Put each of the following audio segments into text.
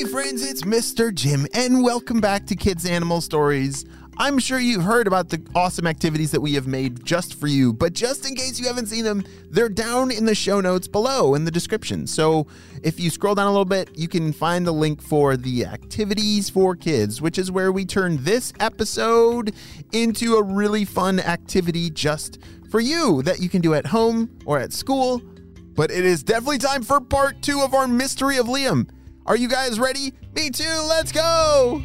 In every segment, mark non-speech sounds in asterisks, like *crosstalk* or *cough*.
Hey friends, it's Mr. Jim, and welcome back to Kids Animal Stories. I'm sure you've heard about the awesome activities that we have made just for you, but just in case you haven't seen them, they're down in the show notes below in the description. So if you scroll down a little bit, you can find the link for the activities for kids, which is where we turn this episode into a really fun activity just for you that you can do at home or at school. But it is definitely time for part two of our Mystery of Liam. Are you guys ready? Me too, let's go!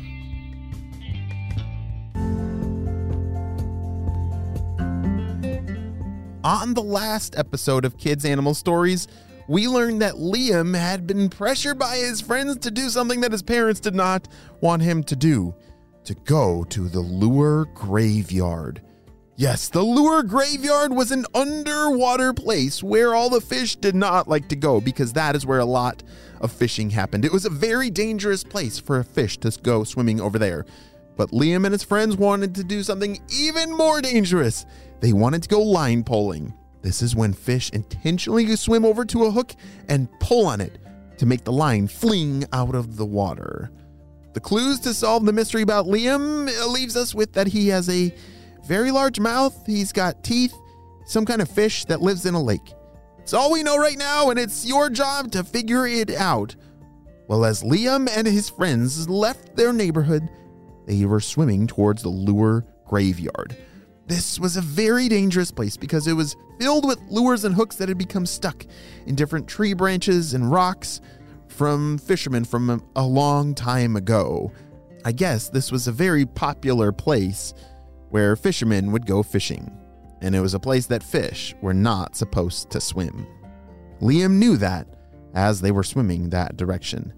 On the last episode of Kids Animal Stories, we learned that Liam had been pressured by his friends to do something that his parents did not want him to do to go to the lure graveyard. Yes, the lure graveyard was an underwater place where all the fish did not like to go because that is where a lot of fishing happened. It was a very dangerous place for a fish to go swimming over there. But Liam and his friends wanted to do something even more dangerous. They wanted to go line pulling. This is when fish intentionally swim over to a hook and pull on it to make the line fling out of the water. The clues to solve the mystery about Liam leaves us with that he has a very large mouth, he's got teeth, some kind of fish that lives in a lake. It's all we know right now, and it's your job to figure it out. Well, as Liam and his friends left their neighborhood, they were swimming towards the lure graveyard. This was a very dangerous place because it was filled with lures and hooks that had become stuck in different tree branches and rocks from fishermen from a long time ago. I guess this was a very popular place where fishermen would go fishing, and it was a place that fish were not supposed to swim. Liam knew that as they were swimming that direction.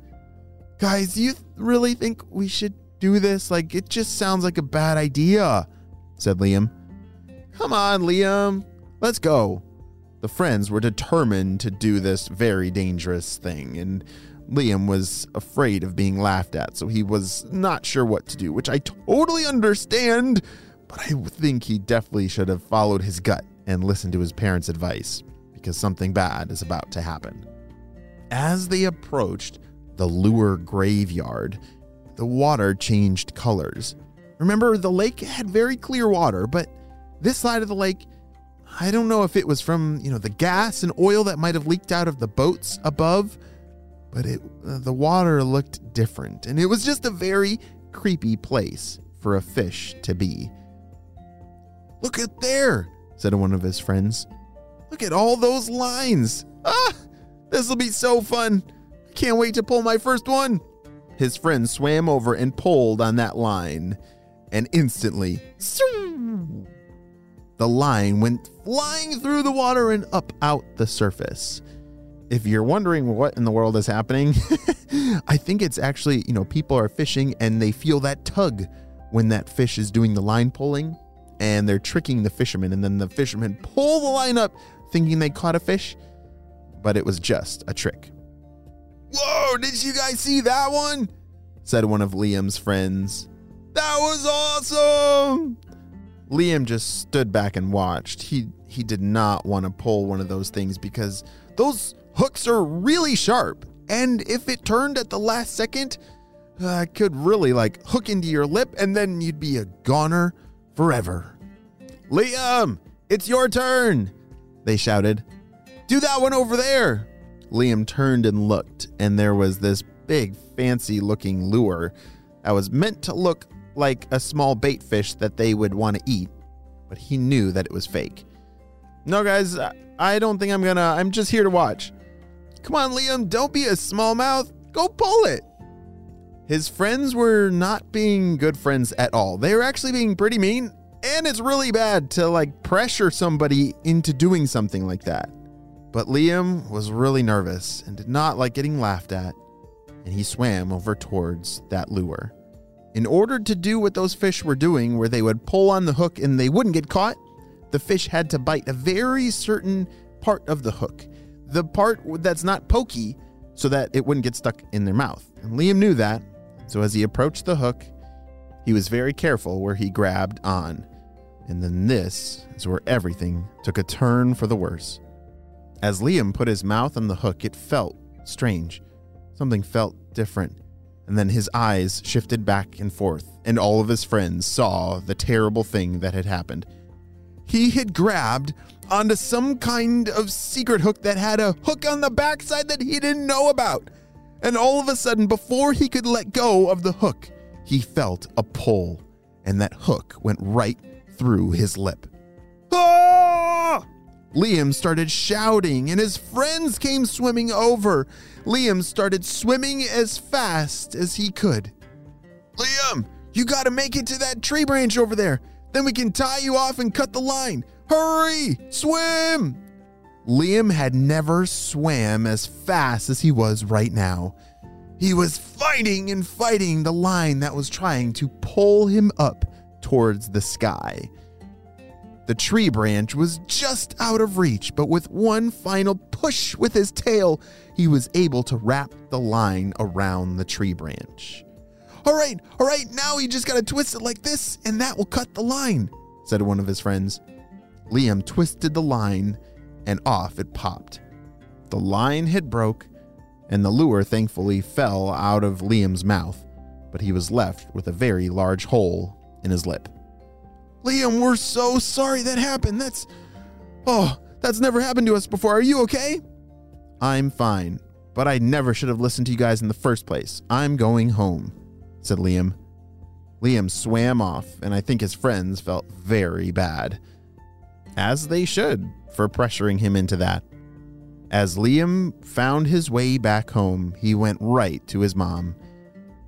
Guys, you th- really think we should do this? Like, it just sounds like a bad idea, said Liam. Come on, Liam, let's go. The friends were determined to do this very dangerous thing, and Liam was afraid of being laughed at, so he was not sure what to do, which I totally understand, but I think he definitely should have followed his gut and listened to his parents' advice, because something bad is about to happen. As they approached the lure graveyard, the water changed colors. Remember, the lake had very clear water, but this side of the lake, I don't know if it was from, you know, the gas and oil that might have leaked out of the boats above, but it uh, the water looked different, and it was just a very creepy place for a fish to be. Look at there, said one of his friends. Look at all those lines. Ah, this will be so fun. I can't wait to pull my first one. His friend swam over and pulled on that line, and instantly, the line went flying through the water and up out the surface. If you're wondering what in the world is happening, *laughs* I think it's actually, you know, people are fishing and they feel that tug when that fish is doing the line pulling and they're tricking the fishermen. And then the fishermen pull the line up thinking they caught a fish, but it was just a trick. Whoa, did you guys see that one? said one of Liam's friends. That was awesome! Liam just stood back and watched. He he did not want to pull one of those things because those hooks are really sharp. And if it turned at the last second, uh, could really like hook into your lip and then you'd be a goner forever. Liam, it's your turn, they shouted. Do that one over there. Liam turned and looked, and there was this big, fancy looking lure that was meant to look like a small bait fish that they would want to eat, but he knew that it was fake. No, guys, I don't think I'm gonna. I'm just here to watch. Come on, Liam, don't be a smallmouth. Go pull it. His friends were not being good friends at all. They were actually being pretty mean, and it's really bad to like pressure somebody into doing something like that. But Liam was really nervous and did not like getting laughed at, and he swam over towards that lure. In order to do what those fish were doing, where they would pull on the hook and they wouldn't get caught, the fish had to bite a very certain part of the hook, the part that's not pokey, so that it wouldn't get stuck in their mouth. And Liam knew that, so as he approached the hook, he was very careful where he grabbed on. And then this is where everything took a turn for the worse. As Liam put his mouth on the hook, it felt strange. Something felt different. And then his eyes shifted back and forth, and all of his friends saw the terrible thing that had happened. He had grabbed onto some kind of secret hook that had a hook on the backside that he didn't know about. And all of a sudden, before he could let go of the hook, he felt a pull, and that hook went right through his lip. Ah! Liam started shouting, and his friends came swimming over. Liam started swimming as fast as he could. Liam, you gotta make it to that tree branch over there. Then we can tie you off and cut the line. Hurry! Swim! Liam had never swam as fast as he was right now. He was fighting and fighting the line that was trying to pull him up towards the sky. The tree branch was just out of reach, but with one final push with his tail, he was able to wrap the line around the tree branch. All right, all right, now you just gotta twist it like this, and that will cut the line, said one of his friends. Liam twisted the line, and off it popped. The line had broke, and the lure thankfully fell out of Liam's mouth, but he was left with a very large hole in his lip. Liam, we're so sorry that happened. That's. Oh, that's never happened to us before. Are you okay? I'm fine, but I never should have listened to you guys in the first place. I'm going home, said Liam. Liam swam off, and I think his friends felt very bad. As they should for pressuring him into that. As Liam found his way back home, he went right to his mom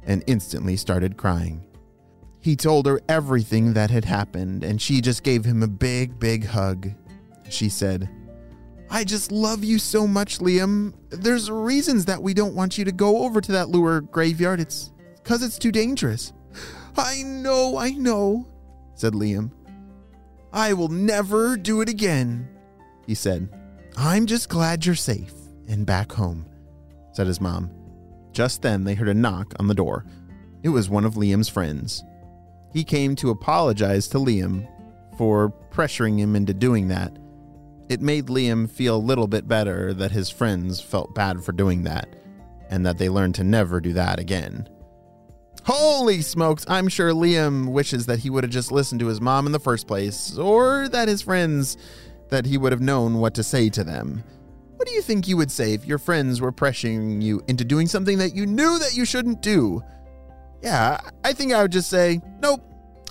and instantly started crying. He told her everything that had happened, and she just gave him a big, big hug. She said, I just love you so much, Liam. There's reasons that we don't want you to go over to that lure graveyard. It's because it's too dangerous. I know, I know, said Liam. I will never do it again, he said. I'm just glad you're safe and back home, said his mom. Just then they heard a knock on the door. It was one of Liam's friends. He came to apologize to Liam for pressuring him into doing that. It made Liam feel a little bit better that his friends felt bad for doing that, and that they learned to never do that again. Holy smokes, I'm sure Liam wishes that he would have just listened to his mom in the first place, or that his friends, that he would have known what to say to them. What do you think you would say if your friends were pressuring you into doing something that you knew that you shouldn't do? Yeah, I think I would just say, nope,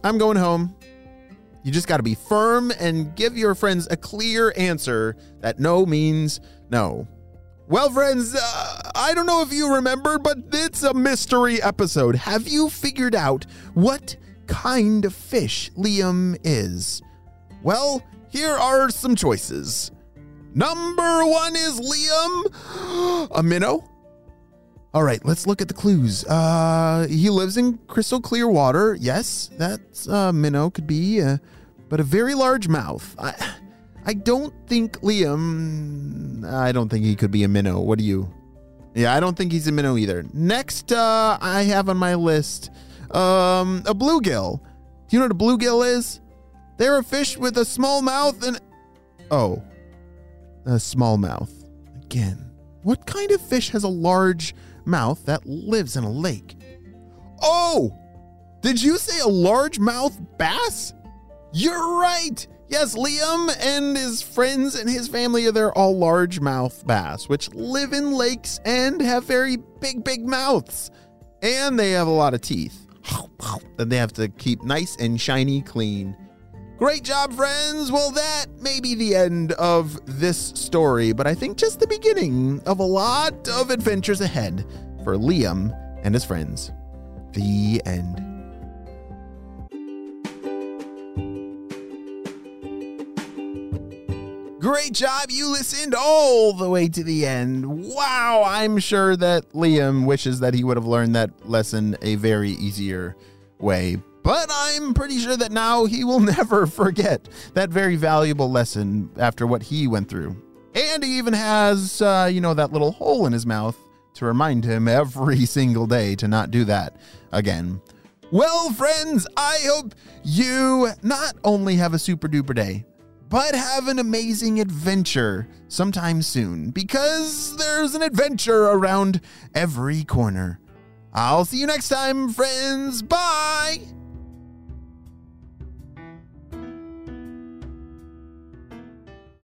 I'm going home. You just got to be firm and give your friends a clear answer that no means no. Well, friends, uh, I don't know if you remember, but it's a mystery episode. Have you figured out what kind of fish Liam is? Well, here are some choices. Number one is Liam, *gasps* a minnow. All right, let's look at the clues. Uh, he lives in crystal clear water. Yes, that's uh, minnow could be, uh, but a very large mouth. I, I don't think Liam. I don't think he could be a minnow. What do you? Yeah, I don't think he's a minnow either. Next, uh, I have on my list, um, a bluegill. Do you know what a bluegill is? They're a fish with a small mouth and. Oh, a small mouth. Again, what kind of fish has a large mouth that lives in a lake. Oh! Did you say a largemouth bass? You're right! Yes, Liam and his friends and his family, they're all largemouth bass, which live in lakes and have very big, big mouths. And they have a lot of teeth *laughs* that they have to keep nice and shiny clean. Great job, friends. Well, that may be the end of this story, but I think just the beginning of a lot of adventures ahead for Liam and his friends. The end. Great job. You listened all the way to the end. Wow. I'm sure that Liam wishes that he would have learned that lesson a very easier way. But I'm pretty sure that now he will *laughs* never forget that very valuable lesson after what he went through. And he even has, uh, you know, that little hole in his mouth to remind him every *laughs* single day to not do that again. Well, friends, I hope you not only have a super duper day, but have an amazing adventure sometime soon because there's an adventure around every corner. I'll see you next time, friends. Bye.